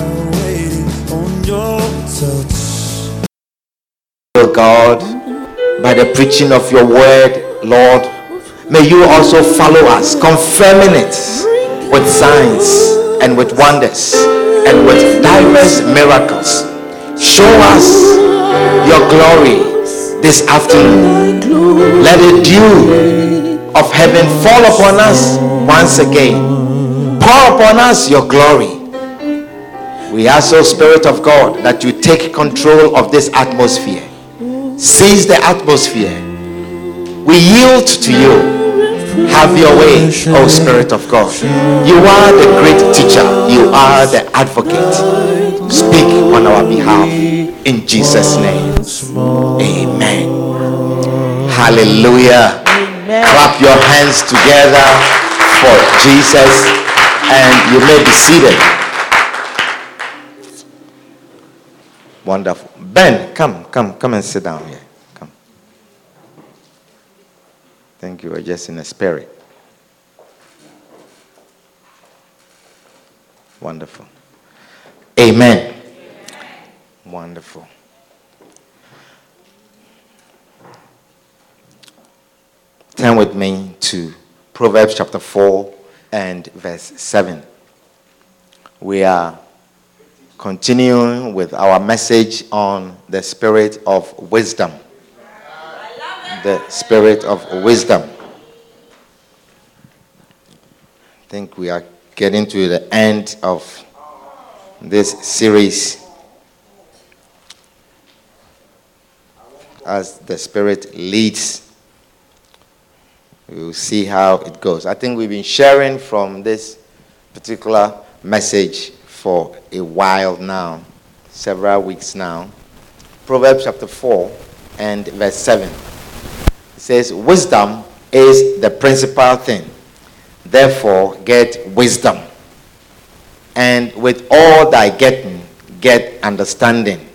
On your touch. O God, by the preaching of your word, Lord, may you also follow us, confirming it with signs and with wonders and with diverse miracles. Show us your glory this afternoon. Let the dew of heaven fall upon us once again. Pour upon us your glory. We ask, O Spirit of God, that you take control of this atmosphere. Seize the atmosphere. We yield to you. Have your way, O Spirit of God. You are the great teacher. You are the advocate. Speak on our behalf. In Jesus' name. Amen. Hallelujah. Clap your hands together for Jesus and you may be seated. Wonderful. Ben, come, come, come and sit down here. Come. Thank you. We're just in a spirit. Wonderful. Amen. Wonderful. Turn with me to Proverbs chapter 4 and verse 7. We are continuing with our message on the spirit of wisdom. The spirit of wisdom. I think we are getting to the end of this series as the spirit leads. We will see how it goes. I think we've been sharing from this particular message for a while now, several weeks now. Proverbs chapter 4 and verse 7. It says, Wisdom is the principal thing. Therefore, get wisdom. And with all thy getting, get understanding.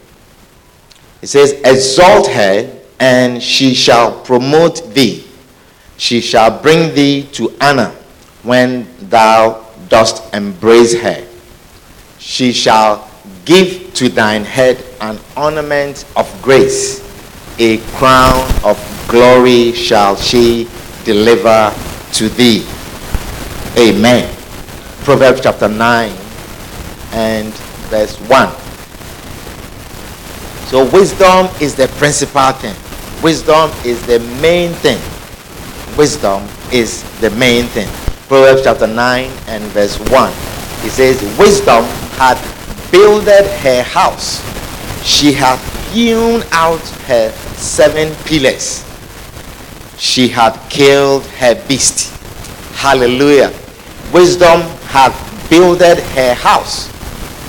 It says, Exalt her, and she shall promote thee. She shall bring thee to honor when thou dost embrace her. She shall give to thine head an ornament of grace, a crown of glory shall she deliver to thee. Amen. Proverbs chapter 9 and verse 1. So, wisdom is the principal thing, wisdom is the main thing. Wisdom is the main thing. Proverbs chapter 9 and verse 1. It says, Wisdom hath builded her house, she hath hewn out her seven pillars, she hath killed her beast. Hallelujah. Wisdom hath builded her house,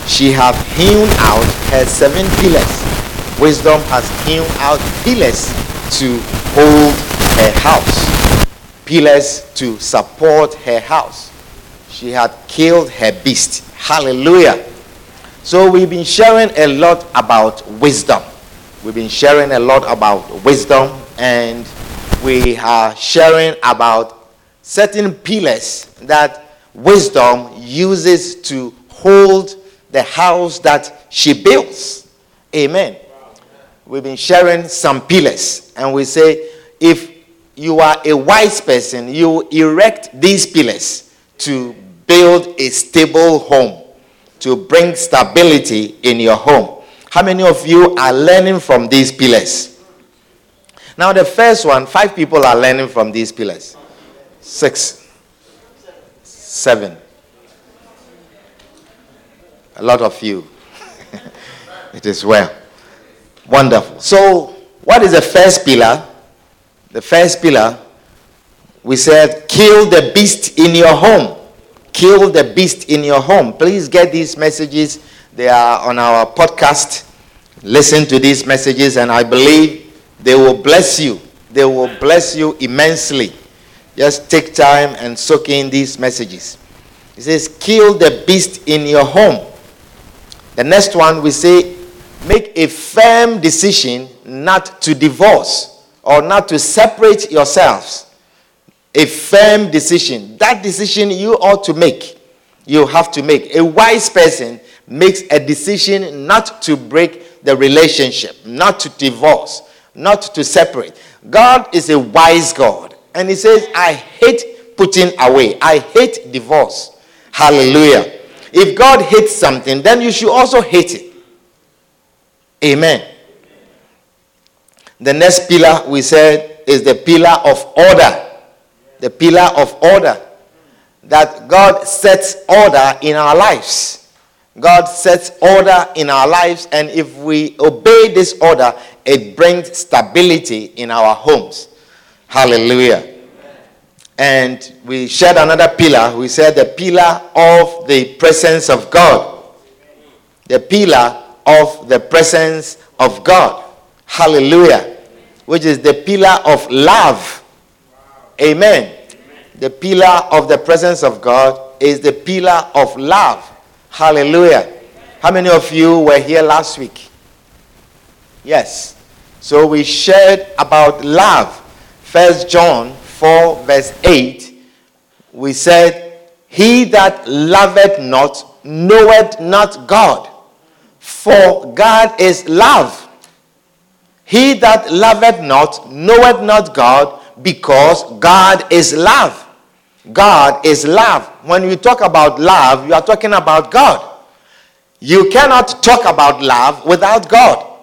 she hath hewn out her seven pillars. Wisdom has hewn out pillars to hold her house, pillars to support her house. She had killed her beast. Hallelujah. So we've been sharing a lot about wisdom. We've been sharing a lot about wisdom and we are sharing about certain pillars that wisdom uses to hold the house that she builds. Amen. We've been sharing some pillars and we say if you are a wise person, you erect these pillars to build a stable home, to bring stability in your home. How many of you are learning from these pillars? Now, the first one, five people are learning from these pillars. Six, seven. A lot of you. it is well. Wonderful. So, what is the first pillar? The first pillar, we said, kill the beast in your home. Kill the beast in your home. Please get these messages. They are on our podcast. Listen to these messages, and I believe they will bless you. They will bless you immensely. Just take time and soak in these messages. He says, Kill the beast in your home. The next one we say, Make a firm decision not to divorce or not to separate yourselves. A firm decision. That decision you ought to make. You have to make. A wise person makes a decision not to break the relationship, not to divorce, not to separate. God is a wise God. And He says, I hate putting away, I hate divorce. Hallelujah. If God hates something, then you should also hate it. Amen. The next pillar we said is the pillar of order. The pillar of order. That God sets order in our lives. God sets order in our lives, and if we obey this order, it brings stability in our homes. Hallelujah. And we shared another pillar. We said the pillar of the presence of God. The pillar of the presence of God. Hallelujah. Which is the pillar of love. Amen. The pillar of the presence of God is the pillar of love. Hallelujah. How many of you were here last week? Yes. So we shared about love. First John 4, verse 8. We said, He that loveth not knoweth not God, for God is love. He that loveth not knoweth not God, because God is love. God is love. When we talk about love, you are talking about God. You cannot talk about love without God.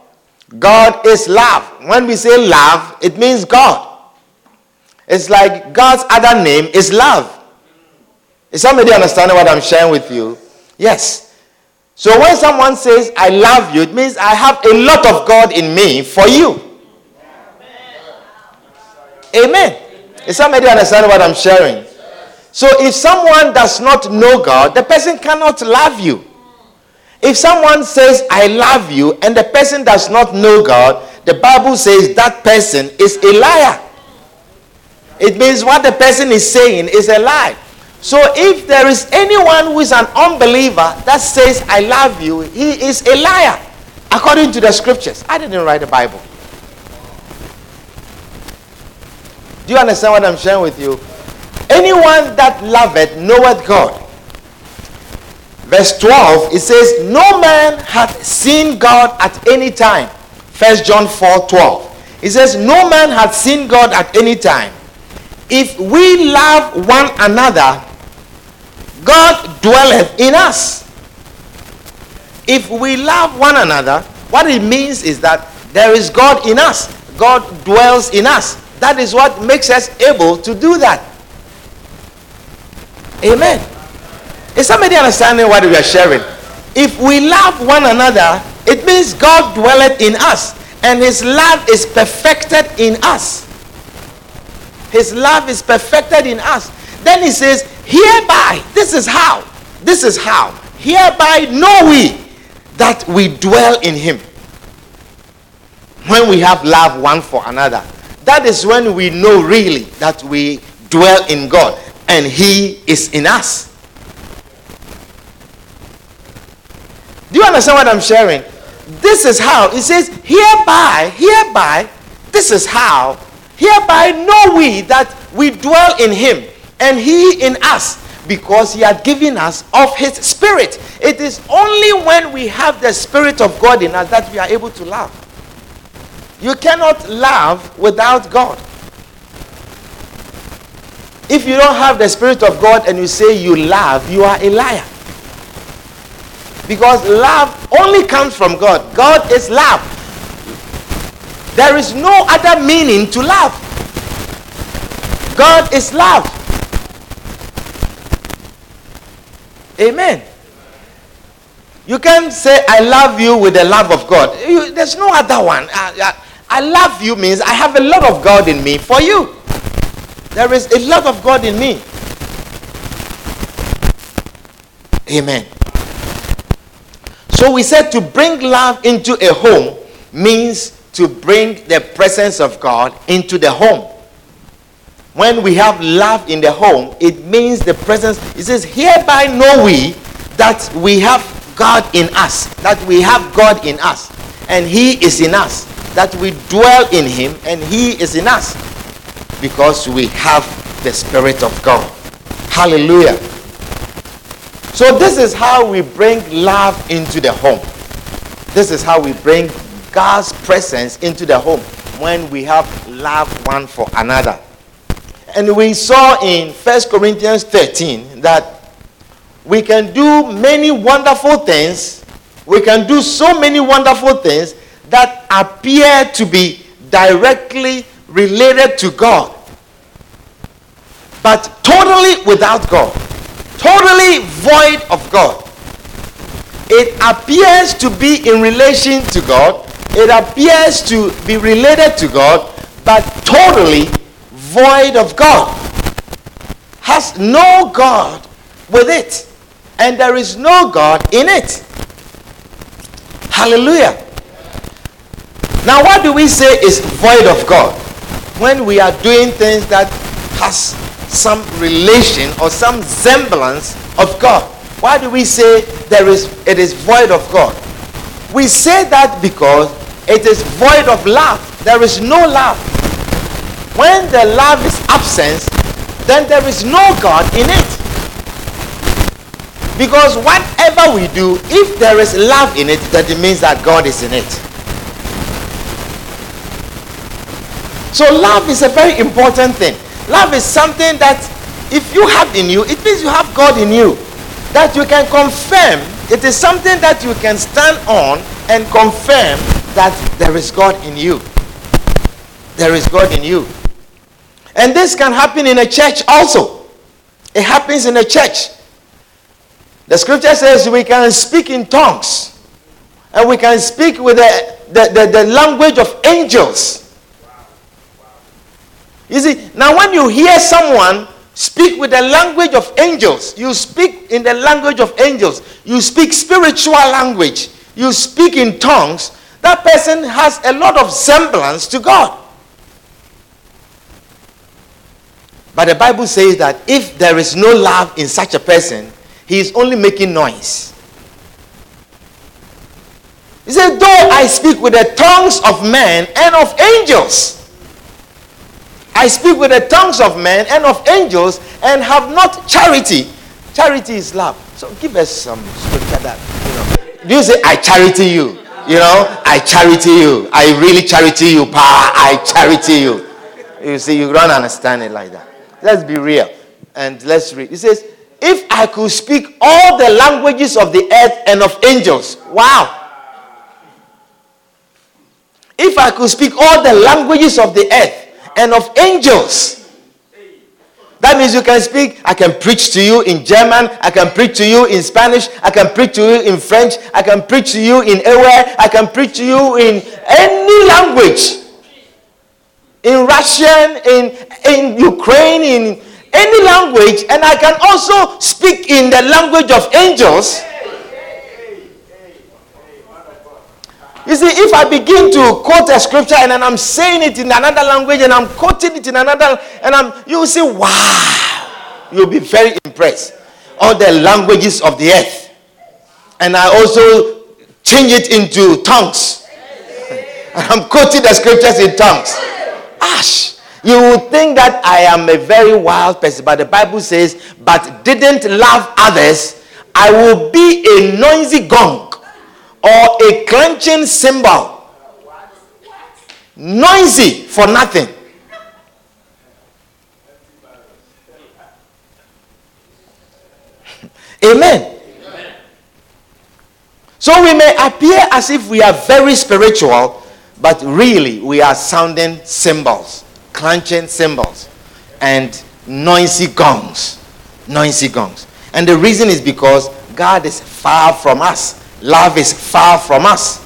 God is love. When we say love, it means God. It's like God's other name is love. Is somebody understanding what I'm sharing with you? Yes. So when someone says, I love you, it means I have a lot of God in me for you. Amen. Is somebody understand what I'm sharing? So if someone does not know God, the person cannot love you. If someone says, I love you, and the person does not know God, the Bible says that person is a liar. It means what the person is saying is a lie. So if there is anyone who is an unbeliever that says, I love you, he is a liar, according to the scriptures. I didn't write the Bible. Do you understand what I'm sharing with you? Anyone that loveth knoweth God. Verse 12, it says, No man hath seen God at any time. First John 4 12. It says, No man hath seen God at any time. If we love one another, God dwelleth in us. If we love one another, what it means is that there is God in us. God dwells in us. That is what makes us able to do that. Amen. Is somebody understanding what we are sharing? If we love one another, it means God dwelleth in us, and his love is perfected in us. His love is perfected in us. Then he says, Hereby, this is how, this is how, hereby know we that we dwell in him. When we have love one for another, that is when we know really that we dwell in God and he is in us. Do you understand what I'm sharing? This is how it says, hereby, hereby, this is how, hereby know we that we dwell in him and he in us because he had given us of his spirit. It is only when we have the spirit of God in us that we are able to love. You cannot love without God. If you don't have the spirit of God and you say you love, you are a liar. Because love only comes from God. God is love. There is no other meaning to love. God is love. Amen. You can't say, I love you with the love of God. You, there's no other one. I, I, I love you means I have a lot of God in me for you. There is a lot of God in me. Amen. So we said to bring love into a home means to bring the presence of God into the home. When we have love in the home, it means the presence. It says, Hereby know we that we have God in us, that we have God in us, and He is in us, that we dwell in Him, and He is in us, because we have the Spirit of God. Hallelujah. So, this is how we bring love into the home. This is how we bring God's presence into the home when we have love one for another. And we saw in First Corinthians 13 that we can do many wonderful things. We can do so many wonderful things that appear to be directly related to God, but totally without God, totally void of God. It appears to be in relation to God, it appears to be related to God, but totally void of God. Has no God with it. And there is no God in it. Hallelujah. Now, what do we say is void of God? When we are doing things that has some relation or some semblance of God. Why do we say there is it is void of God? We say that because it is void of love. There is no love. When the love is absent, then there is no God in it. Because whatever we do, if there is love in it, that means that God is in it. So love is a very important thing. Love is something that if you have in you, it means you have God in you. That you can confirm. It is something that you can stand on and confirm that there is God in you. There is God in you. And this can happen in a church also. It happens in a church. The scripture says we can speak in tongues. And we can speak with the, the, the, the language of angels. You see, now when you hear someone speak with the language of angels, you speak in the language of angels, you speak spiritual language, you speak in tongues, that person has a lot of semblance to God. But the Bible says that if there is no love in such a person, he is only making noise. He said, Though I speak with the tongues of men and of angels, I speak with the tongues of men and of angels and have not charity. Charity is love. So give us some scripture that, you know. Do you say, I charity you? You know, I charity you. I really charity you, pa. I charity you. You see, you don't understand it like that. Let's be real. And let's read. It says, If I could speak all the languages of the earth and of angels. Wow. If I could speak all the languages of the earth and of angels. That means you can speak. I can preach to you in German. I can preach to you in Spanish. I can preach to you in French. I can preach to you in Ewe. I can preach to you in any language. In Russian, in, in Ukraine, in any language. And I can also speak in the language of angels. You see, if I begin to quote a scripture and then I'm saying it in another language and I'm quoting it in another, and I'm, you will say, wow. You'll be very impressed. All the languages of the earth. And I also change it into tongues. I'm quoting the scriptures in tongues. Ash. You would think that I am a very wild person, but the Bible says, but didn't love others, I will be a noisy gong or a clenching cymbal. Noisy for nothing. Amen. So we may appear as if we are very spiritual, but really we are sounding cymbals, clenching cymbals, and noisy gongs. Noisy gongs. And the reason is because God is far from us. Love is far from us.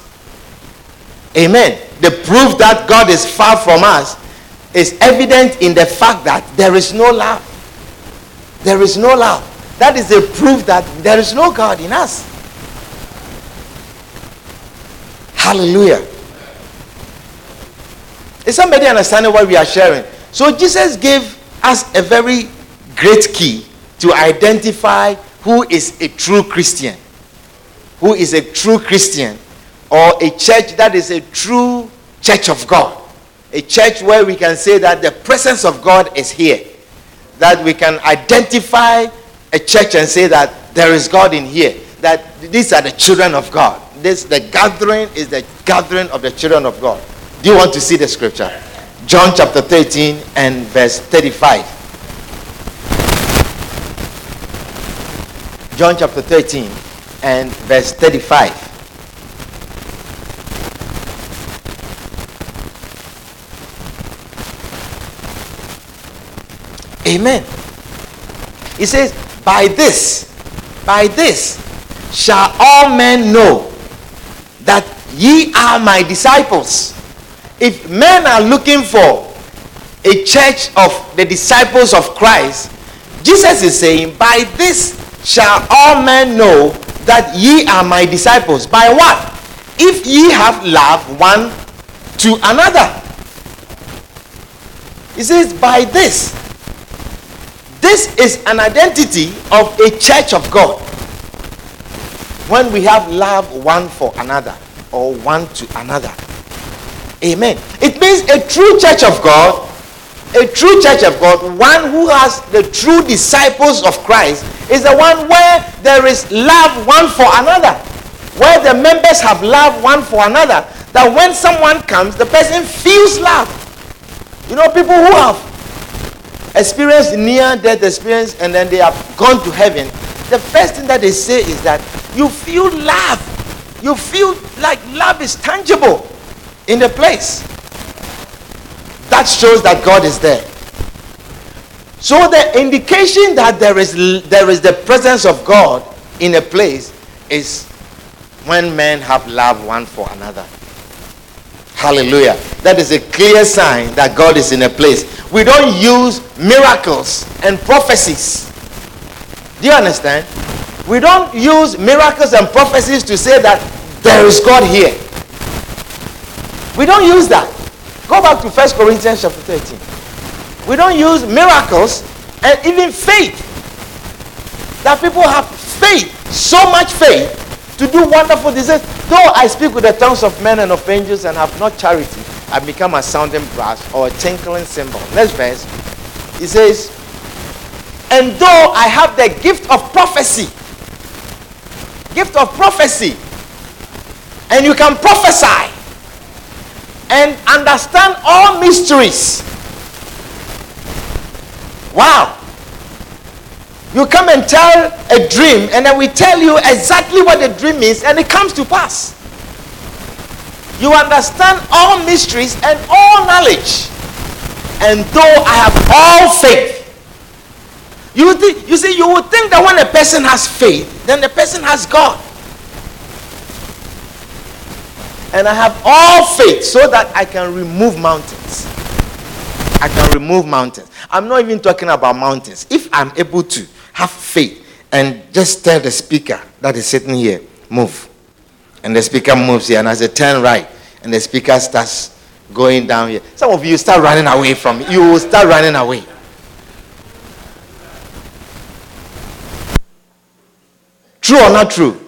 Amen. The proof that God is far from us is evident in the fact that there is no love. There is no love. That is a proof that there is no God in us. Hallelujah. Is somebody understanding what we are sharing? So Jesus gave us a very great key to identify who is a true Christian. Who is a true Christian or a church that is a true church of God. A church where we can say that the presence of God is here. That we can identify a church and say that there is God in here. That these are the children of God. This the gathering is the gathering of the children of God. Do you want to see the scripture? John chapter 13 and verse 35. John chapter 13 and verse 35. Amen. He says, By this, by this shall all men know that ye are my disciples. If men are looking for a church of the disciples of Christ, Jesus is saying, By this shall all men know that ye are my disciples. By what? If ye have love one to another. He says, By this. This is an identity of a church of God. When we have love one for another or one to another. Amen. It means a true church of God, a true church of God, one who has the true disciples of Christ, is the one where there is love one for another. Where the members have love one for another. That when someone comes, the person feels love. You know, people who have experienced near death experience and then they have gone to heaven, the first thing that they say is that you feel love. You feel like love is tangible in the place. That shows that God is there. So the indication that there is there is the presence of God in a place is when men have love one for another. Hallelujah. That is a clear sign that God is in a place. We don't use miracles and prophecies. Do you understand? We don't use miracles and prophecies to say that there is God here. We don't use that. Go back to 1 Corinthians chapter 13. We don't use miracles and even faith. That people have faith, so much faith, to do wonderful things. Though I speak with the tongues of men and of angels and have not charity, I become a sounding brass or a tinkling cymbal. Next verse. He says, And though I have the gift of prophecy, gift of prophecy, and you can prophesy and understand all mysteries. Wow. You come and tell a dream, and then we tell you exactly what the dream is, and it comes to pass. You understand all mysteries and all knowledge. And though I have all faith, you, th- you see, you would think that when a person has faith, then the person has God. And I have all faith so that I can remove mountains. I can remove mountains. I'm not even talking about mountains. If I'm able to, have faith and just tell the speaker that is sitting here, move. And the speaker moves here, and as I turn right, and the speaker starts going down here. Some of you start running away from me. You will start running away. True or not true?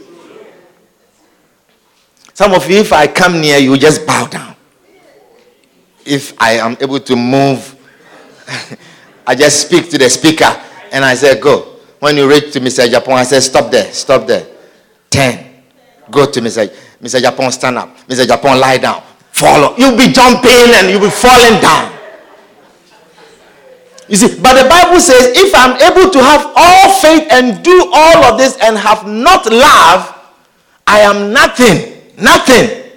Some of you, if I come near you, just bow down. If I am able to move, I just speak to the speaker and I say, Go. When you reach to Mr. Japan, I say, stop there, stop there. Ten. Go to Mr. Mr. Japan, stand up. Mr. Japan, lie down. Follow. You'll be jumping and you'll be falling down. You see, but the Bible says, if I'm able to have all faith and do all of this and have not love, I am nothing. Nothing.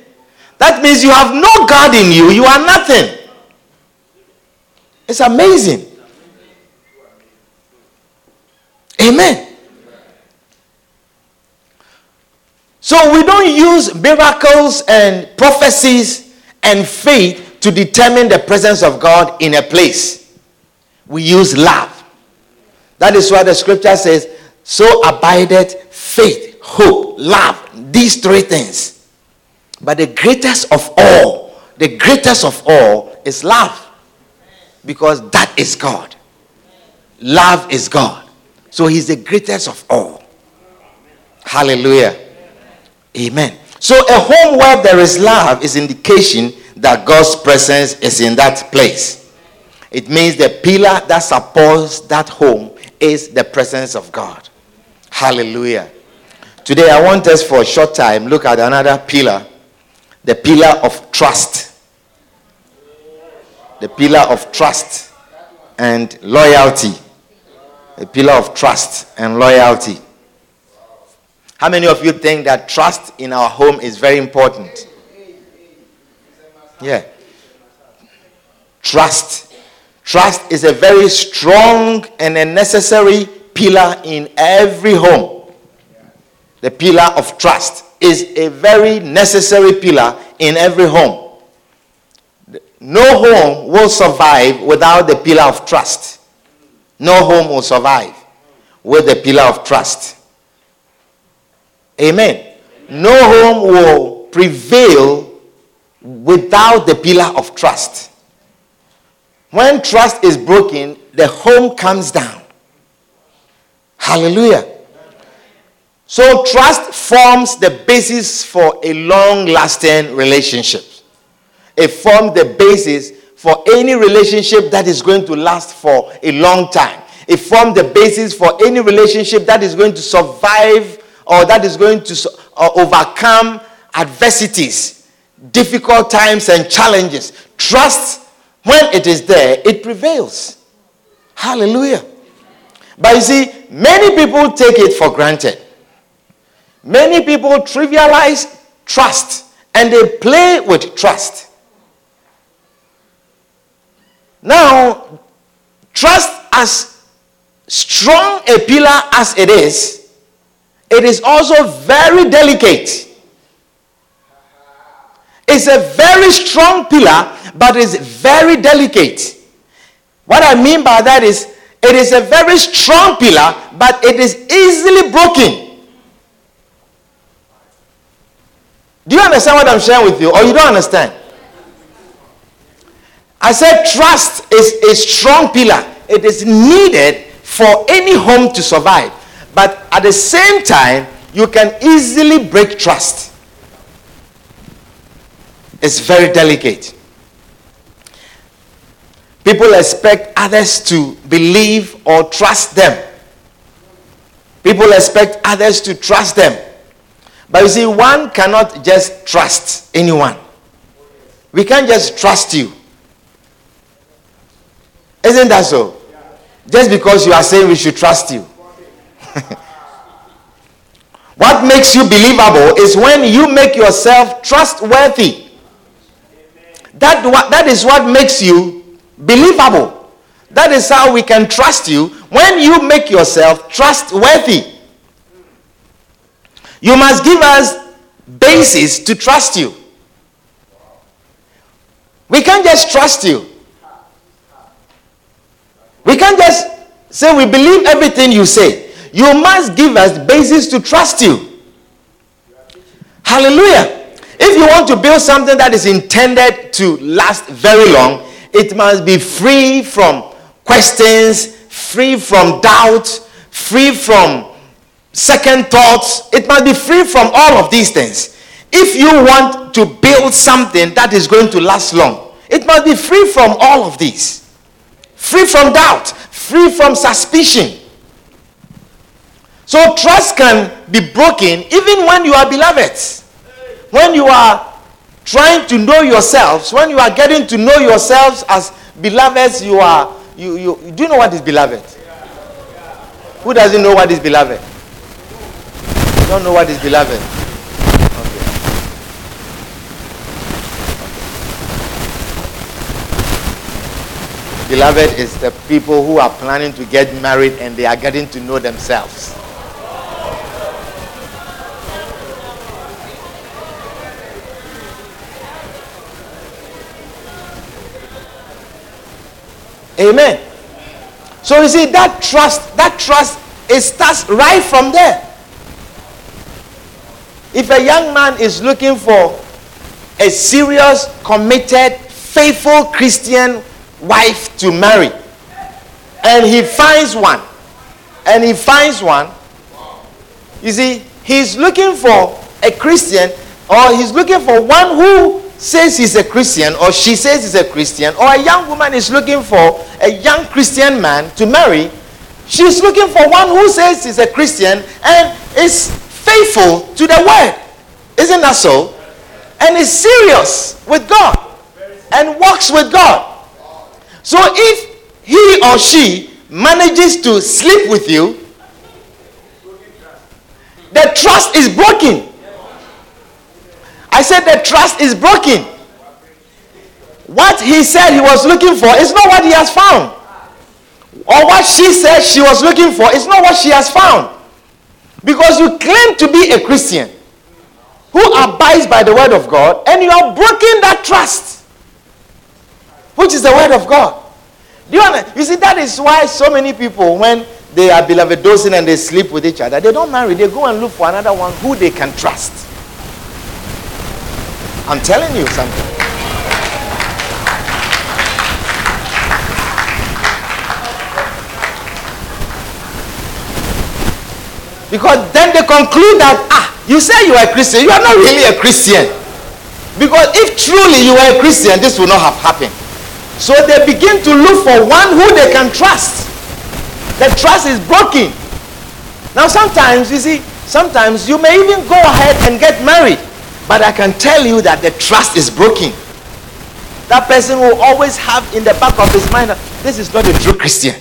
That means you have no God in you, you are nothing. It's amazing. Amen. So we don't use miracles and prophecies and faith to determine the presence of God in a place. We use love. That is why the scripture says, So abideth faith, hope, love, these three things. But the greatest of all, the greatest of all is love. Because that is God. Love is God. So he's the greatest of all. Hallelujah. Amen. So a home where there is love is indication that God's presence is in that place. It means the pillar that supports that home is the presence of God. Hallelujah. Today I want us for a short time look at another pillar, the pillar of trust. The pillar of trust and loyalty. A pillar of trust and loyalty. How many of you think that trust in our home is very important? Yeah. Trust. Trust is a very strong and a necessary pillar in every home. The pillar of trust is a very necessary pillar in every home. No home will survive without the pillar of trust. No home will survive with the pillar of trust. Amen. No home will prevail without the pillar of trust. When trust is broken, the home comes down. Hallelujah. So, trust forms the basis for a long lasting relationship. It forms the basis for any relationship that is going to last for a long time. It forms the basis for any relationship that is going to survive or that is going to uh, overcome adversities, difficult times, and challenges. Trust, when it is there, it prevails. Hallelujah. But you see, many people take it for granted. Many people trivialize trust and they play with trust. Now, trust as strong a pillar as it is, it is also very delicate. It's a very strong pillar, but it's very delicate. What I mean by that is, it is a very strong pillar, but it is easily broken. Do you understand what I'm sharing with you, or you don't understand? I said trust is a strong pillar. It is needed for any home to survive. But at the same time, you can easily break trust. It's very delicate. People expect others to believe or trust them. People expect others to trust them. But you see, one cannot just trust anyone. We can't just trust you. Isn't that so? Just because you are saying we should trust you. what makes you believable is when you make yourself trustworthy. That, that is what makes you believable. That is how we can trust you when you make yourself trustworthy. You must give us basis to trust you. We can't just trust you. We can't just say we believe everything you say. You must give us basis to trust you. Hallelujah. If you want to build something that is intended to last very long, it must be free from questions, free from doubt, free from second thoughts. It must be free from all of these things. If you want to build something that is going to last long, it must be free from all of these. Free from doubt, free from suspicion. So trust can be broken even when you are beloved. When you are trying to know yourselves, when you are getting to know yourselves as beloveds, you are you, you do you know what is beloved? Who doesn't know what is beloved? You don't know what is beloved? Beloved is the people who are planning to get married and they are getting to know themselves. Amen. So you see that trust, that trust It starts right from there. If a young man is looking for a serious, committed, faithful Christian wife to marry, and he finds one, and he finds one, you see, he's looking for a Christian, or he's looking for one who says he's a Christian, or she says he's a Christian, or a young woman is looking for a young Christian man to marry. She's looking for one who says he's a Christian and is faithful to the word. Isn't that so? And is serious with God and walks with God. So if he or she manages to sleep with you, the trust is broken. I said the trust is broken. What he said he was looking for is not what he has found. Or what she said she was looking for is not what she has found. Because you claim to be a Christian who abides by the word of God and you are breaking that trust, which is the word of God. Do you, understand? you see, that is why so many people, when they are beloved dosing and they sleep with each other, they don't marry. They go and look for another one who they can trust. I'm telling you something. Because then they conclude that, ah, you say you are a Christian, you are not really a Christian. Because if truly you are a Christian, this will not have happened. So they begin to look for one who they can trust. The trust is broken. Now, sometimes, you see, sometimes you may even go ahead and get married. But I can tell you that the trust is broken. That person will always have in the back of his mind this is not a true Christian.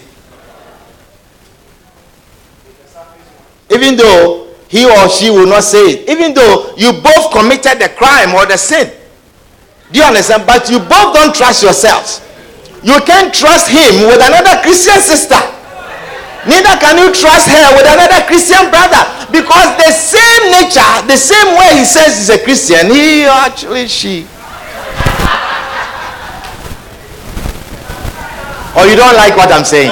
Even though he or she will not say it, even though you both committed the crime or the sin. Do you understand? But you both don't trust yourselves. You can't trust him with another Christian sister. Neither can you trust her with another Christian brother. Because the same nature, the same way he says he's a Christian, he actually, she. Or you don't like what I'm saying?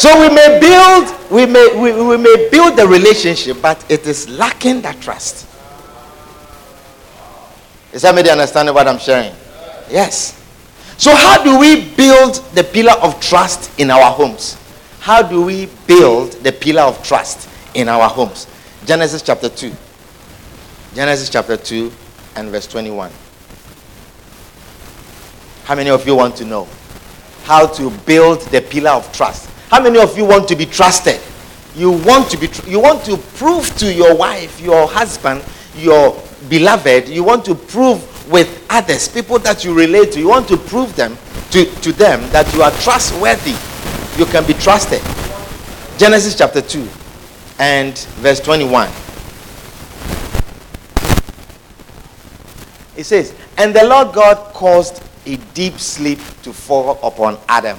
So we may build, we may, we, we may build the relationship, but it is lacking that trust. Is somebody understanding what I'm sharing? Yes. So how do we build the pillar of trust in our homes? How do we build the pillar of trust in our homes? Genesis chapter 2. Genesis chapter 2 and verse 21. How many of you want to know how to build the pillar of trust? How many of you want to be trusted? You want to be tr- you want to prove to your wife, your husband, your beloved, you want to prove with others, people that you relate to, you want to prove them to, to them that you are trustworthy. You can be trusted. Genesis chapter 2 and verse 21. It says, And the Lord God caused a deep sleep to fall upon Adam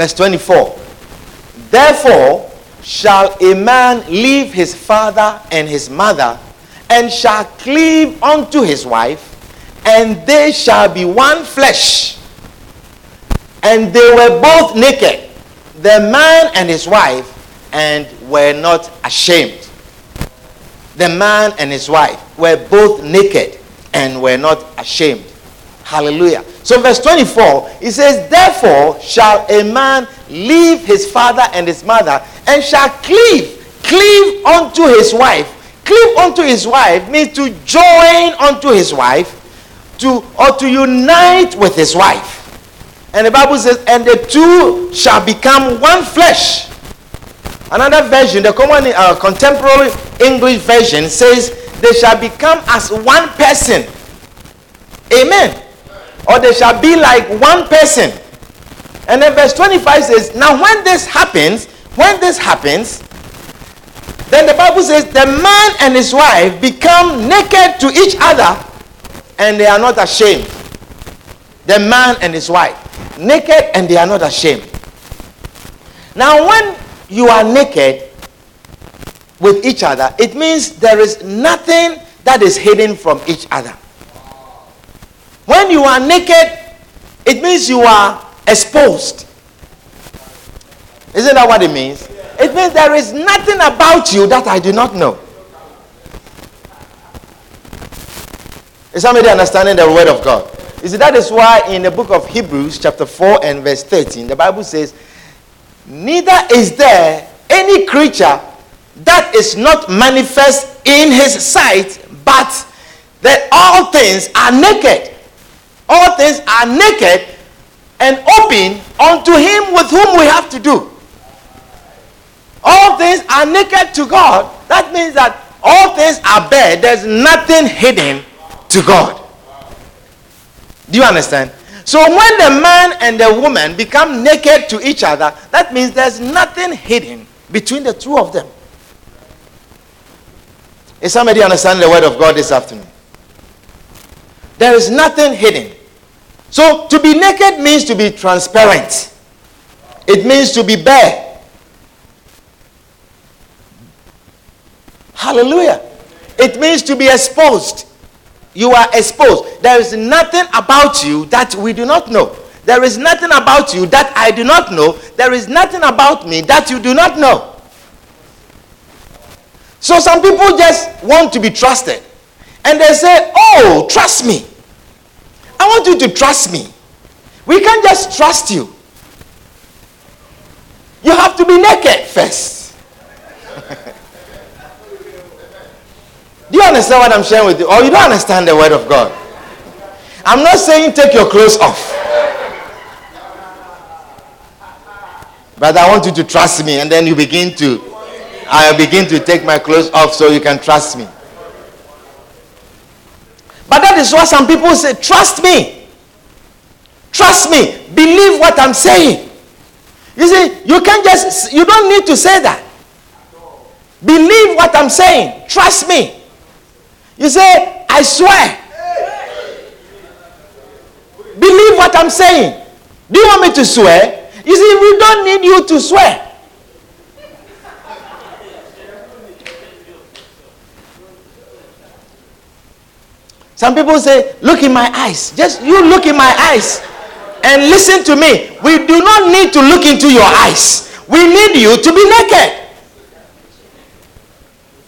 Verse 24. Therefore shall a man leave his father and his mother, and shall cleave unto his wife, and they shall be one flesh. And they were both naked, the man and his wife, and were not ashamed. The man and his wife were both naked and were not ashamed. Hallelujah. So, verse 24, it says, Therefore shall a man leave his father and his mother and shall cleave, cleave unto his wife. Cleave unto his wife means to join unto his wife, to or to unite with his wife. And the Bible says, and the two shall become one flesh. Another version, the common uh, contemporary English version says, they shall become as one person. Amen. Or they shall be like one person. And then verse 25 says, Now when this happens, when this happens, then the Bible says, the man and his wife become naked to each other and they are not ashamed. The man and his wife, naked and they are not ashamed. Now, when you are naked with each other, it means there is nothing that is hidden from each other. When you are naked, it means you are exposed. Isn't that what it means? It means there is nothing about you that I do not know. Is somebody understanding the word of God? You see, that is why in the book of Hebrews, chapter 4 and verse 13, the Bible says, Neither is there any creature that is not manifest in his sight, but that all things are naked. All things are naked and open unto him with whom we have to do. All things are naked to God. That means that all things are bare. There's nothing hidden to God. Do you understand? So when the man and the woman become naked to each other, that means there's nothing hidden between the two of them. Is somebody understanding the word of God this afternoon? There is nothing hidden. So to be naked means to be transparent. It means to be bare. Hallelujah. It means to be exposed. You are exposed. There is nothing about you that we do not know. There is nothing about you that I do not know. There is nothing about me that you do not know. So some people just want to be trusted. And they say, Oh, trust me. I want you to trust me. We can't just trust you. You have to be naked first. Do you understand what I'm sharing with you? Or you don't understand the word of God? I'm not saying take your clothes off. But I want you to trust me, and then you begin to, I begin to take my clothes off so you can trust me. But that is why some people say, trust me. Trust me. Believe what I'm saying. You see, you can't just, you don't need to say that. Believe what I'm saying. Trust me. You say, I swear. Believe what I'm saying. Do you want me to swear? You see, we don't need you to swear. Some people say, Look in my eyes. Just you look in my eyes and listen to me. We do not need to look into your eyes. We need you to be naked.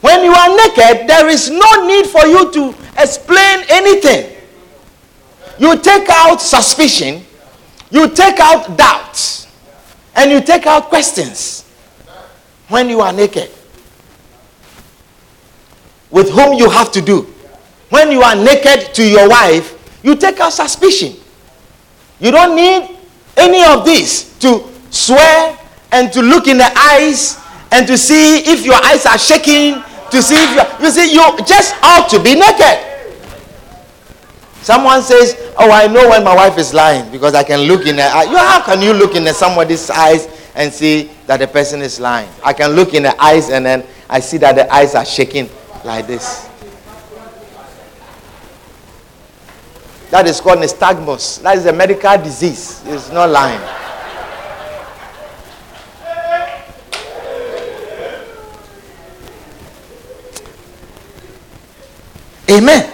When you are naked, there is no need for you to explain anything. You take out suspicion, you take out doubts, and you take out questions when you are naked. With whom you have to do. When you are naked to your wife, you take out suspicion. You don't need any of this to swear and to look in the eyes and to see if your eyes are shaking to see if you, you see, you just ought to be naked. Someone says, Oh, I know when my wife is lying because I can look in her eye. You, how can you look in somebody's eyes and see that the person is lying? I can look in the eyes and then I see that the eyes are shaking like this. That is called nystagmus. That is a medical disease. It's not lying. Amen.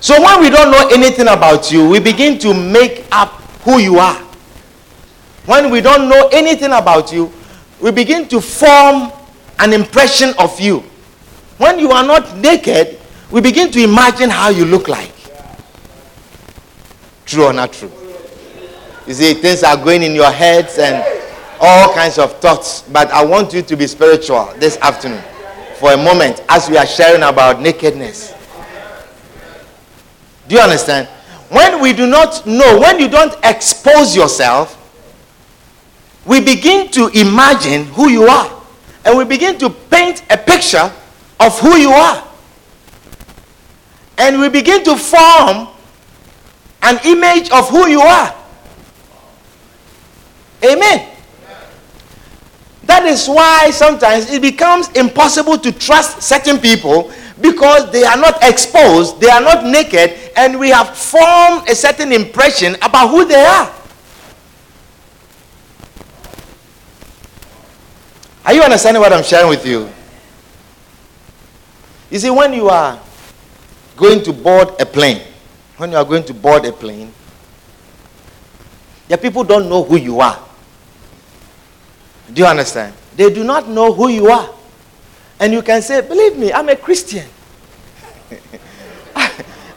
So when we don't know anything about you, we begin to make up who you are. When we don't know anything about you, we begin to form an impression of you. When you are not naked, we begin to imagine how you look like. True or not true? You see, things are going in your heads and all kinds of thoughts. But I want you to be spiritual this afternoon for a moment as we are sharing about nakedness. Do you understand? When we do not know, when you don't expose yourself, we begin to imagine who you are. and we begin to paint a picture of who you are. And we begin to form an image of who you are. Amen. That is why sometimes it becomes impossible to trust certain people because they are not exposed, they are not naked, and we have formed a certain impression about who they are. Are you understanding what I'm sharing with you? You see, when you are going to board a plane, when you are going to board a plane, the people don't know who you are. Do you understand? They do not know who you are. And you can say, Believe me, I'm a Christian.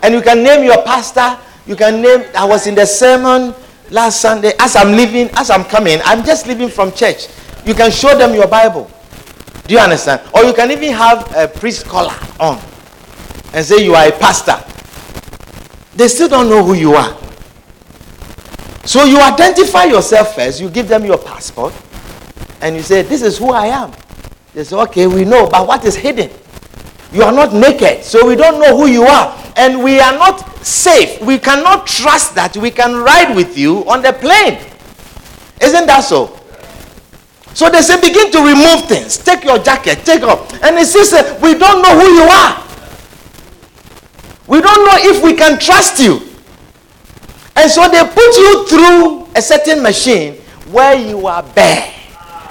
and you can name your pastor. You can name, I was in the sermon last Sunday. As I'm leaving, as I'm coming, I'm just leaving from church. You can show them your Bible. Do you understand? Or you can even have a priest collar on and say you are a pastor. They still don't know who you are. So you identify yourself first, you give them your passport, and you say, This is who I am. They say, Okay, we know, but what is hidden? You are not naked, so we don't know who you are. And we are not safe. We cannot trust that we can ride with you on the plane. Isn't that so? So they say, begin to remove things. Take your jacket, take off. And it says, we don't know who you are. We don't know if we can trust you. And so they put you through a certain machine where you are bare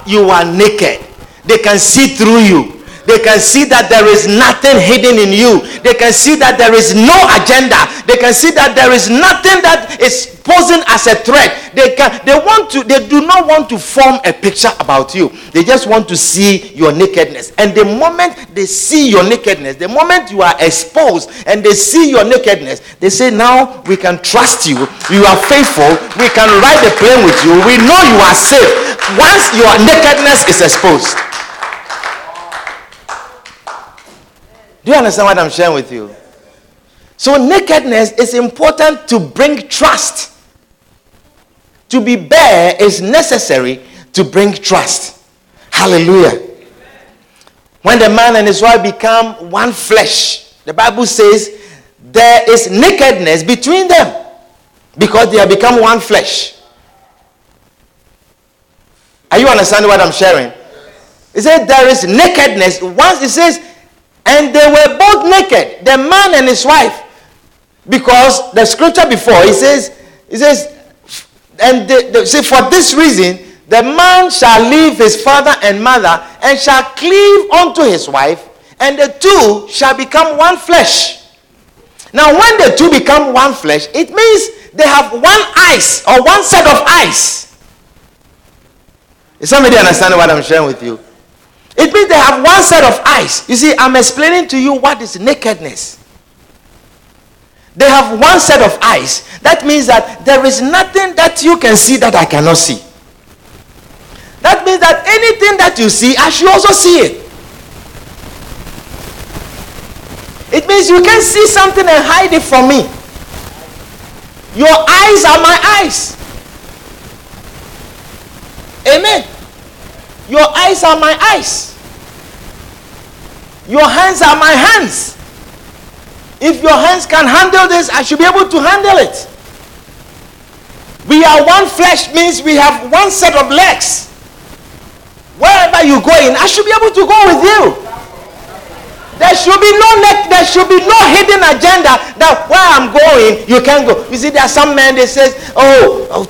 you are naked. They can see through you. They can see that there is nothing hidden in you. They can see that there is no agenda. They can see that there is nothing that is posing as a threat. They can they want to they do not want to form a picture about you. They just want to see your nakedness. And the moment they see your nakedness, the moment you are exposed and they see your nakedness, they say now we can trust you. You are faithful. We can ride the plane with you. We know you are safe once your nakedness is exposed. Do you understand what I'm sharing with you? So, nakedness is important to bring trust. To be bare is necessary to bring trust. Hallelujah. When the man and his wife become one flesh, the Bible says there is nakedness between them because they have become one flesh. Are you understanding what I'm sharing? It there is nakedness. Once it says and they were both naked, the man and his wife. Because the scripture before, it says, it says, and say, for this reason, the man shall leave his father and mother and shall cleave unto his wife, and the two shall become one flesh. Now, when the two become one flesh, it means they have one eyes or one set of eyes. Is somebody understanding what I'm sharing with you? It means they have one set of eyes. You see, I'm explaining to you what is nakedness. They have one set of eyes. That means that there is nothing that you can see that I cannot see. That means that anything that you see, I should also see it. It means you can see something and hide it from me. Your eyes are my eyes. Amen. Your eyes are my eyes. Your hands are my hands. If your hands can handle this, I should be able to handle it. We are one flesh means we have one set of legs. Wherever you go in, I should be able to go with you. There should be no net, there should be no hidden agenda that where I'm going, you can't go. You see, there are some men they say, Oh, oh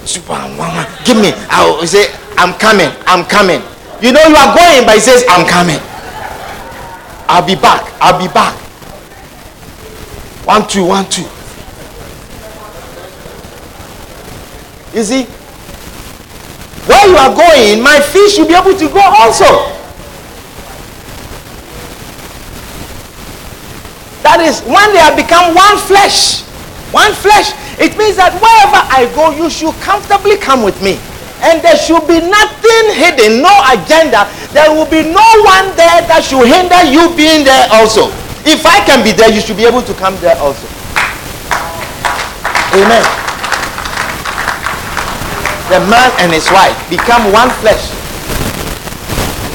give me. I'll say, I'm coming, I'm coming. You know you are going, but he says, I'm coming. I'll be back. I'll be back. One, two, one, two. You see, where you are going, my fish should be able to go also. That is when they have become one flesh. One flesh. It means that wherever I go, you should comfortably come with me and there should be nothing hidden, no agenda. There will be no one there that should hinder you being there also. If I can be there, you should be able to come there also. Amen. The man and his wife become one flesh.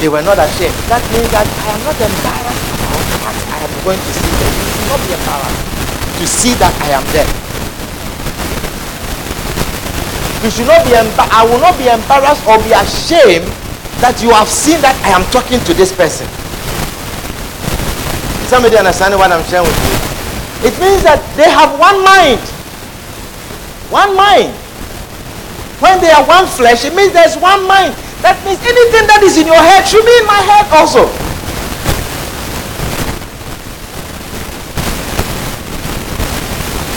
they were not ashamed. That means that I am not embarrassed I am going to see there. Should not be embarrassed to see that I am there. You should not be embar- I will not be embarrassed or be ashamed that you have seen that I am talking to this person. Somebody understanding what I'm sharing with you? It means that they have one mind. One mind. When they are one flesh, it means there's one mind. That means anything that is in your head should be in my head also.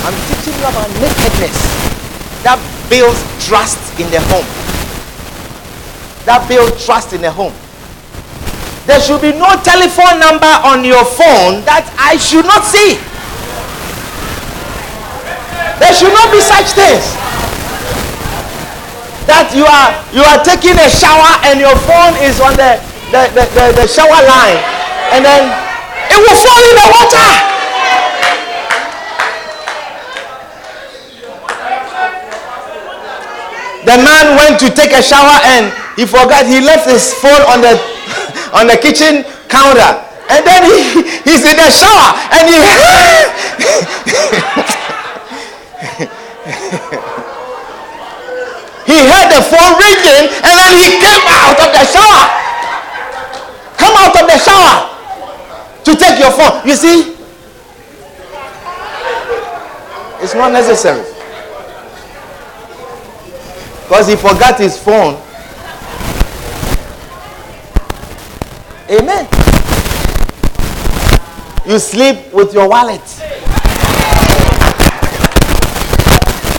I'm teaching you about nakedness. That builds trust in the home. That builds trust in the home. There should be no telephone number on your phone that I should not see. There should not be such things. That you are you are taking a shower and your phone is on the the, the, the, the shower line and then it will fall in the water. The man went to take a shower and he forgot he left his phone on the on the kitchen counter. And then he, he's in the shower and he he heard the phone ringing and then he came out of the shower. Come out of the shower to take your phone. You see? It's not necessary. Because he forgot his phone. Amen. You sleep with your wallet.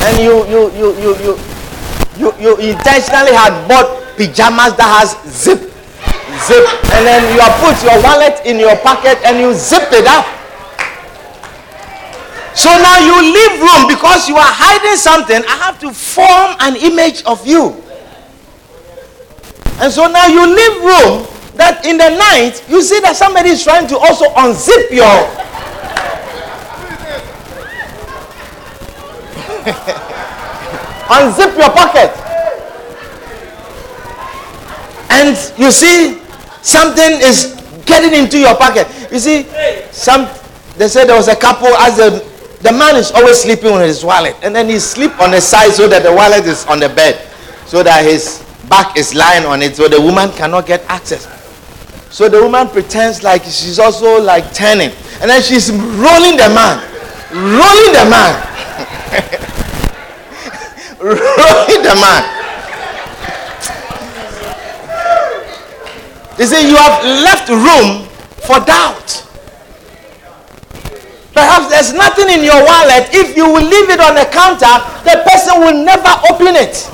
And you you you you you you, you intentionally had bought pajamas that has zip zip and then you have put your wallet in your pocket and you zip it up. So now you leave room because you are hiding something. I have to form an image of you. And so now you leave room that in the night you see that somebody is trying to also unzip your. unzip your pocket. And you see something is getting into your pocket. You see, some they said there was a couple as the the man is always sleeping with his wallet, and then he sleep on the side so that the wallet is on the bed, so that his back is lying on it, so the woman cannot get access. So the woman pretends like she's also like turning, and then she's rolling the man, rolling the man, rolling the man. You see, you have left room for doubt. Perhaps there's nothing in your wallet. If you will leave it on the counter, the person will never open it.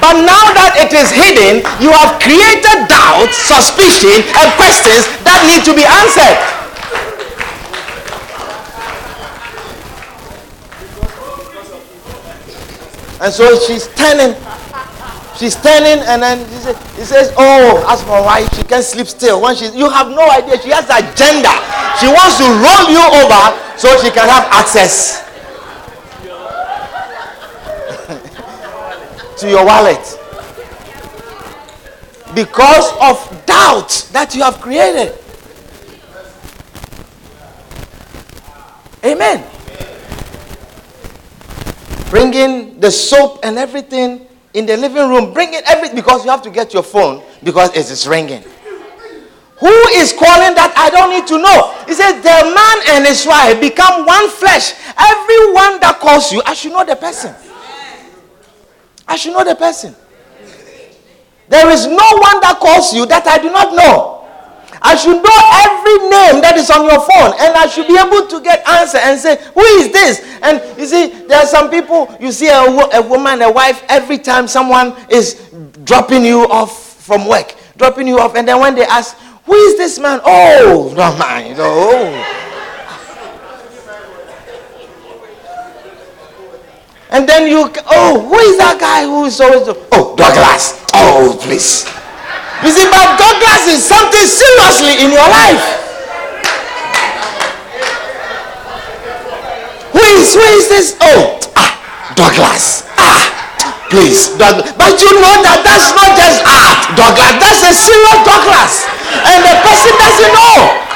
But now that it is hidden, you have created doubt, suspicion, and questions that need to be answered. And so she's turning. She's turning, and then he says, he says, "Oh, as for wife, she can't sleep still. When she, you have no idea. She has agenda. She wants to roll you over so she can have access to your wallet because of doubt that you have created. Amen. Bring in the soap and everything in the living room. Bring in everything because you have to get your phone because it is ringing. Who is calling that? I don't need to know. He says, The man and his wife become one flesh. Everyone that calls you, I should know the person. I should know the person. There is no one that calls you that I do not know. I should know every name that is on your phone and I should be mm. able to get answer and say, Who is this? And you see, there are some people, you see a, wo- a woman, a wife, every time someone is dropping you off from work, dropping you off, and then when they ask, Who is this man? Oh, no mind. Oh. And then you, oh, who is that guy who is always, oh, Douglas. Oh, please. You see, but Douglas is something seriously in your life. Who is, who is this? Oh, ah, Douglas. Ah, Please, Douglas. But you know that that's not just art, Douglas. That's a serious Douglas. And the person doesn't know.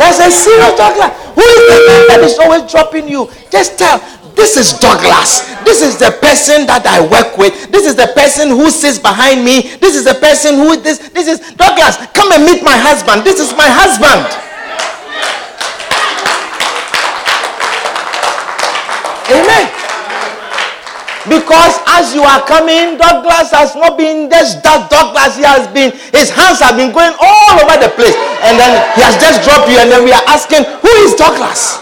There's a serious Douglas. Who is the man that is always dropping you? Just tell, this is Douglas. This is the person that I work with. This is the person who sits behind me. This is the person who this this is Douglas. Come and meet my husband. This is my husband. Amen. Because as you are coming, Douglas has not been just that Douglas. He has been, his hands have been going all over the place. And then he has just dropped you, and then we are asking, Who is Douglas?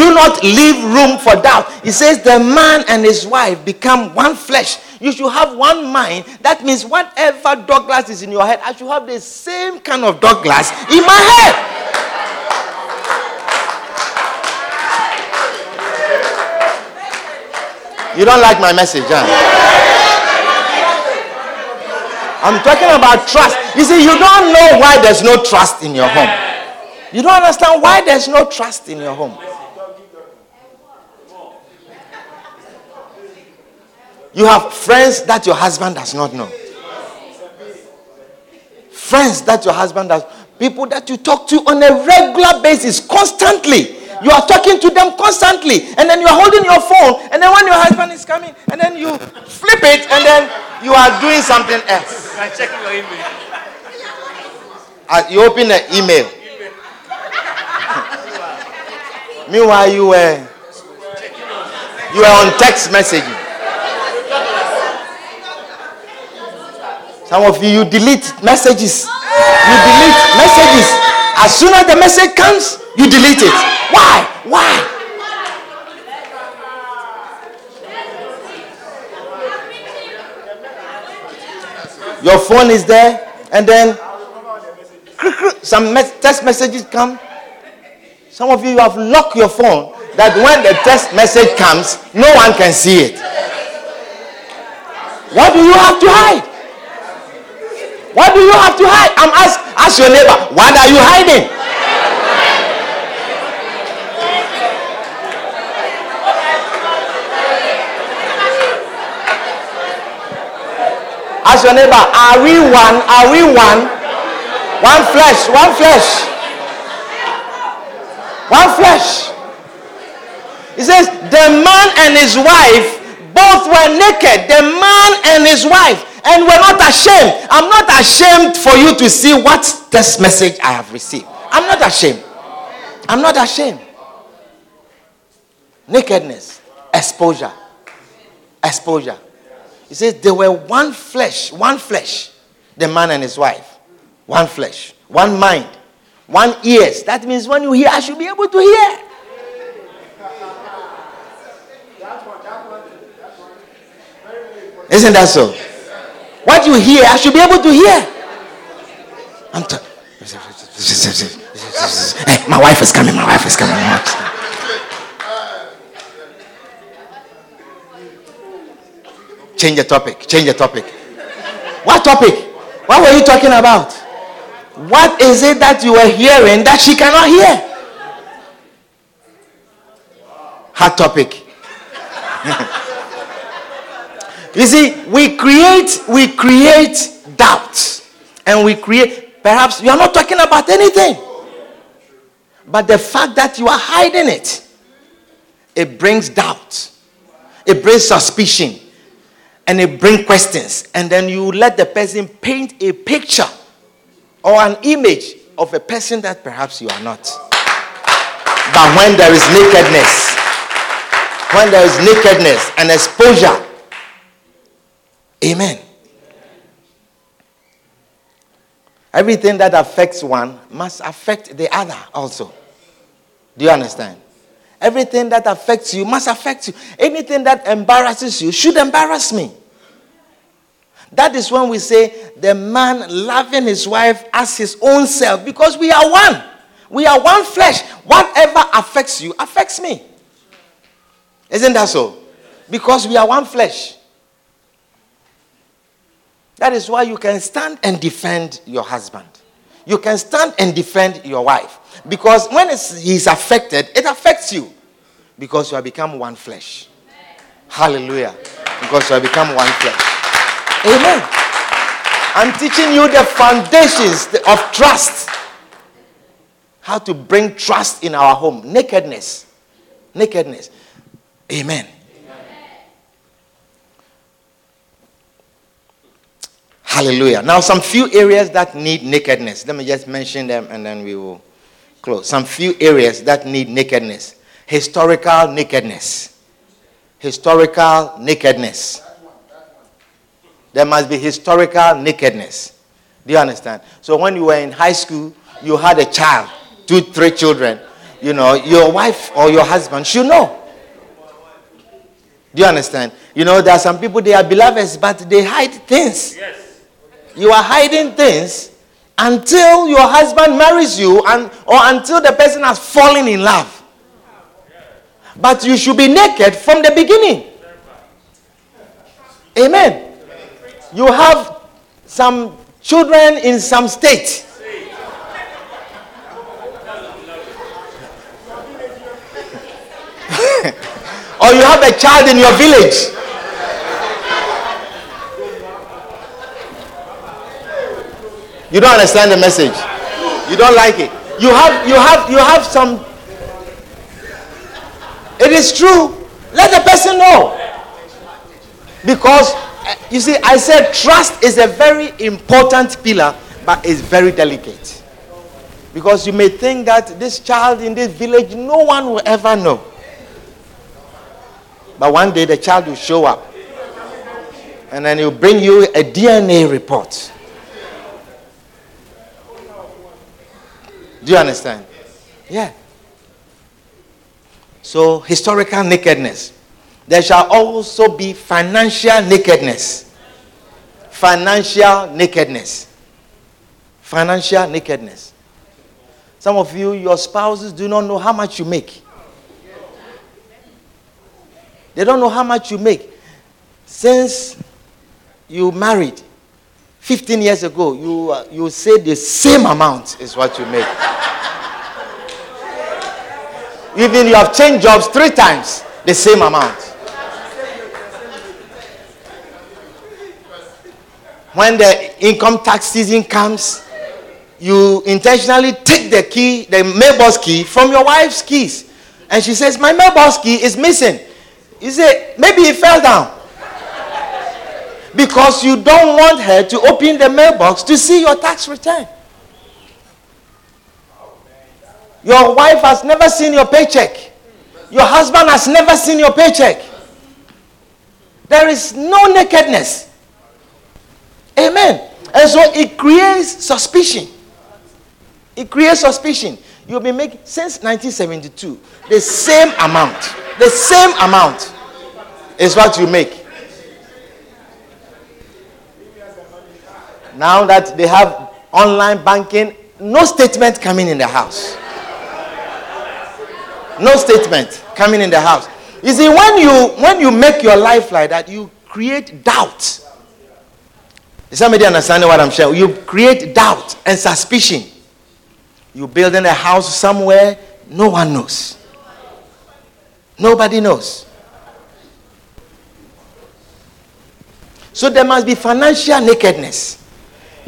Do not leave room for doubt. He says, The man and his wife become one flesh. You should have one mind. That means whatever Douglas is in your head, I should have the same kind of Douglas in my head. You don't like my message, huh? I'm talking about trust. You see, you don't know why there's no trust in your home. You don't understand why there's no trust in your home. You have friends that your husband does not know. Friends that your husband does. People that you talk to on a regular basis, constantly. You are talking to them constantly, and then you are holding your phone, and then when your husband is coming, and then you flip it, and then you are doing something else. I'm checking your email. Uh, you open an email. Meanwhile, you were you were on text messaging. Some of you you delete messages. You delete messages. As soon as the message comes, you delete it. Why? Why? Your phone is there, and then some text messages come. Some of you have locked your phone that when the text message comes, no one can see it. What do you have to hide? What do you have to hide? I'm ask ask your neighbor, what are you hiding? Ask your neighbor, are we one? Are we one? One flesh, one flesh. One flesh. He says, the man and his wife both were naked. The man and his wife. And we're not ashamed. I'm not ashamed for you to see what this message I have received. I'm not ashamed. I'm not ashamed. Nakedness, exposure, exposure. He says they were one flesh, one flesh, the man and his wife. One flesh, one mind, one ears. That means when you hear, I should be able to hear. Isn't that so? What you hear, I should be able to hear. I'm hey, my wife is coming, my wife is coming. My wife is coming. Change the topic. Change the topic. What topic? What were you talking about? What is it that you were hearing that she cannot hear? Hot topic. you see, we create we create doubt and we create perhaps you are not talking about anything. But the fact that you are hiding it, it brings doubt. It brings suspicion and it bring questions. And then you let the person paint a picture or an image of a person that perhaps you are not. But when there is nakedness when there is nakedness and exposure amen. Everything that affects one must affect the other also. Do you understand Everything that affects you must affect you. Anything that embarrasses you should embarrass me. That is when we say the man loving his wife as his own self because we are one. We are one flesh. Whatever affects you affects me. Isn't that so? Because we are one flesh. That is why you can stand and defend your husband. You can stand and defend your wife. Because when he's affected, it affects you. Because you have become one flesh. Hallelujah. Because you have become one flesh. Amen. I'm teaching you the foundations of trust. How to bring trust in our home. Nakedness. Nakedness. Amen. Hallelujah. Now, some few areas that need nakedness. Let me just mention them and then we will close. Some few areas that need nakedness. Historical nakedness. Historical nakedness. There must be historical nakedness. Do you understand? So, when you were in high school, you had a child, two, three children. You know, your wife or your husband should know. Do you understand? You know, there are some people, they are beloveds, but they hide things. Yes. You are hiding things until your husband marries you and, or until the person has fallen in love. But you should be naked from the beginning. Amen. You have some children in some state. or you have a child in your village. You don't understand the message. You don't like it. You have you have you have some It is true. Let the person know. Because eh, you see, I said trust is a very important pillar, but it's very delicate. Because you may think that this child in this village, no one will ever know. But one day the child will show up. And then he'll bring you a DNA report. Do you understand? Yeah. So, historical nakedness. There shall also be financial nakedness. Financial nakedness. Financial nakedness. Some of you, your spouses do not know how much you make. They don't know how much you make. Since you married 15 years ago, you, uh, you say the same amount is what you make. Even you have changed jobs three times, the same amount. When the income tax season comes, you intentionally take the key, the mailbox key, from your wife's keys. And she says, My mailbox key is missing. You say, Maybe it fell down. Because you don't want her to open the mailbox to see your tax return. Your wife has never seen your paycheck. Your husband has never seen your paycheck. There is no nakedness. Amen. And so it creates suspicion. It creates suspicion. You'll be making, since 1972, the same amount. The same amount is what you make. Now that they have online banking, no statement coming in the house. No statement coming in the house. You see, when you when you make your life like that, you create doubt. Is somebody understanding what I'm saying? You create doubt and suspicion. You building a house somewhere, no one knows. Nobody knows. So there must be financial nakedness.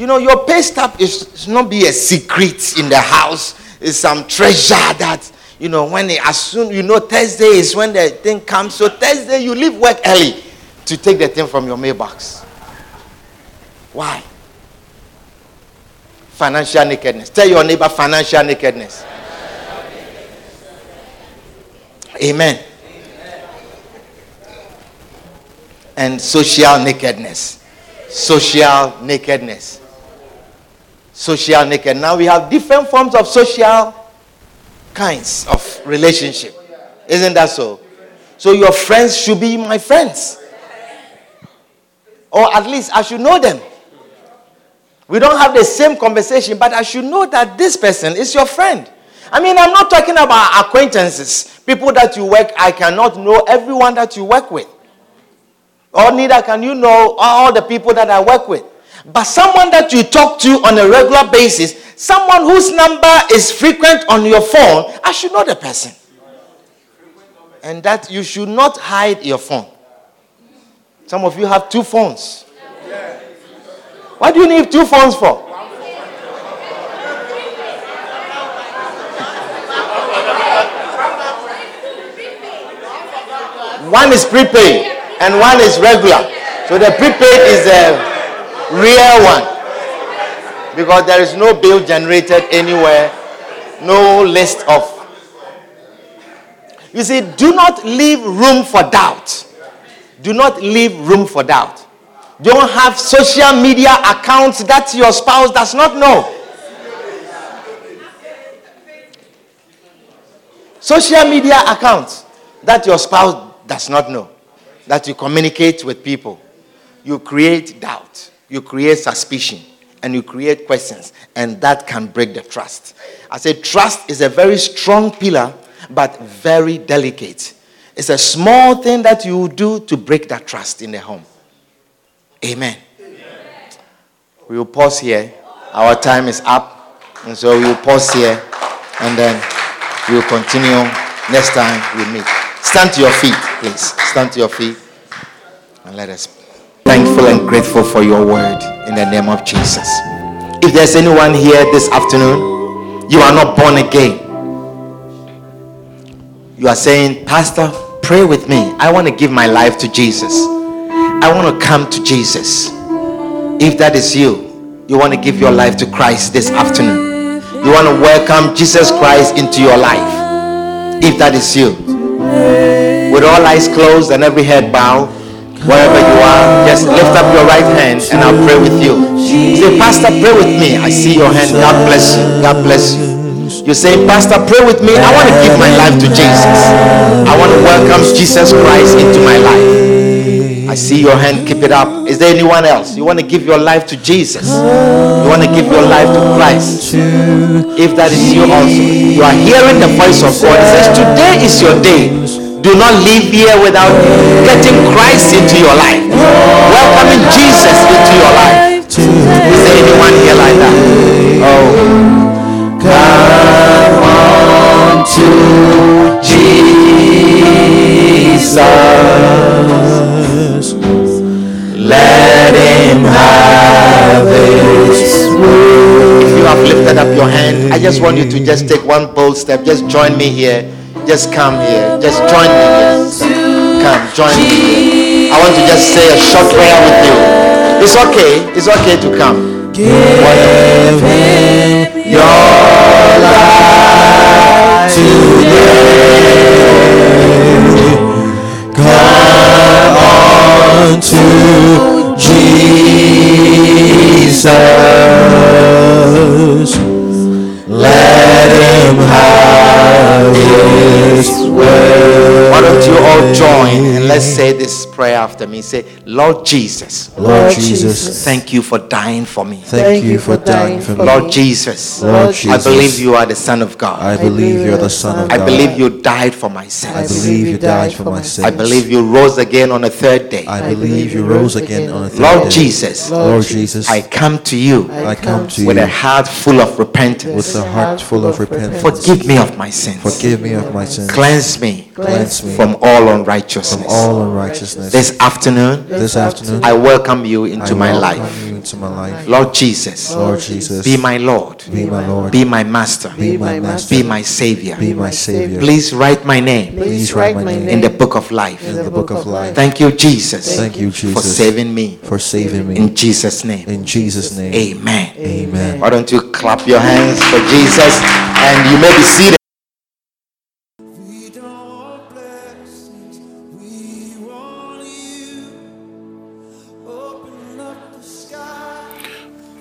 You know, your pay stub is not be a secret in the house. It's some treasure that you know, when they, as soon, you know, Thursday is when the thing comes. So Thursday, you leave work early to take the thing from your mailbox. Why? Financial nakedness. Tell your neighbor financial nakedness. Amen. And social nakedness. Social nakedness. Social naked. Now we have different forms of social kinds of relationship. Isn't that so? So your friends should be my friends. Or at least I should know them. We don't have the same conversation, but I should know that this person is your friend. I mean, I'm not talking about acquaintances, people that you work. I cannot know everyone that you work with. Or neither can you know all the people that I work with. But someone that you talk to on a regular basis, someone whose number is frequent on your phone, I should know the person. And that you should not hide your phone. Some of you have two phones. What do you need two phones for? One is prepaid and one is regular. So the prepaid is a real one. Because there is no bill generated anywhere, no list of. You see, do not leave room for doubt. Do not leave room for doubt. Don't have social media accounts that your spouse does not know. Social media accounts that your spouse does not know. That you communicate with people. You create doubt, you create suspicion, and you create questions, and that can break the trust. I say trust is a very strong pillar, but very delicate. It's a small thing that you do to break that trust in the home. Amen. Amen. We will pause here. Our time is up. And so we will pause here and then we will continue next time we meet. Stand to your feet, please. Stand to your feet and let us thankful and grateful for your word in the name of Jesus. If there's anyone here this afternoon, you are not born again. You are saying, Pastor, pray with me. I want to give my life to Jesus. I want to come to Jesus. If that is you, you want to give your life to Christ this afternoon. You want to welcome Jesus Christ into your life. If that is you, with all eyes closed and every head bowed, wherever you are, just lift up your right hand and I'll pray with you. Say, Pastor, pray with me. I see your hand. God bless you. God bless you. You say, Pastor, pray with me. I want to give my life to Jesus. I want to welcome Jesus Christ into my life. I see your hand. Keep it up. Is there anyone else? You want to give your life to Jesus? You want to give your life to Christ? If that is you also, you are hearing the voice of God. It says, Today is your day. Do not leave here without getting Christ into your life. Welcoming Jesus into your life. Is there anyone here like that? Oh. Come on to Jesus. Let him have his way. If you have lifted up your hand, I just want you to just take one bold step. Just join me here. Just come here. Just join me here. Come, join me. I want to just say a short prayer with you. It's okay. It's okay to come. Give your life today. Come on to Jesus. Say this prayer after me? Say, Lord Jesus, Lord Jesus, thank you for dying for me. thank you for dying for me. Lord Jesus, Lord Jesus. I believe you are the Son of God. I believe you're the Son of God. I believe you died for my sins. I believe you died for my sins. I believe you rose again on the third day. I believe you rose again on the third day. Lord. Jesus, Lord Jesus, I come to you I come to you with a heart full of repentance. with a heart full of repentance. Forgive me of my sins. Forgive me of my sins. Cleanse me Cleanse me from all unrighteousness. from all unrighteousness. This afternoon, This afternoon, I welcome you into my life. you into my life. Lord Jesus, Lord Jesus, be my Lord, be my Lord, be my Master, be my master, be my Savior. be my Savior. Please write my name Please write my name in the book of life. in the book of life. Thank you, Jesus, Thank you, Jesus for saving me. for saving me. In Jesus' name, In Jesus' name, amen. amen. Why don't you clap your hands for Jesus and you may be seated.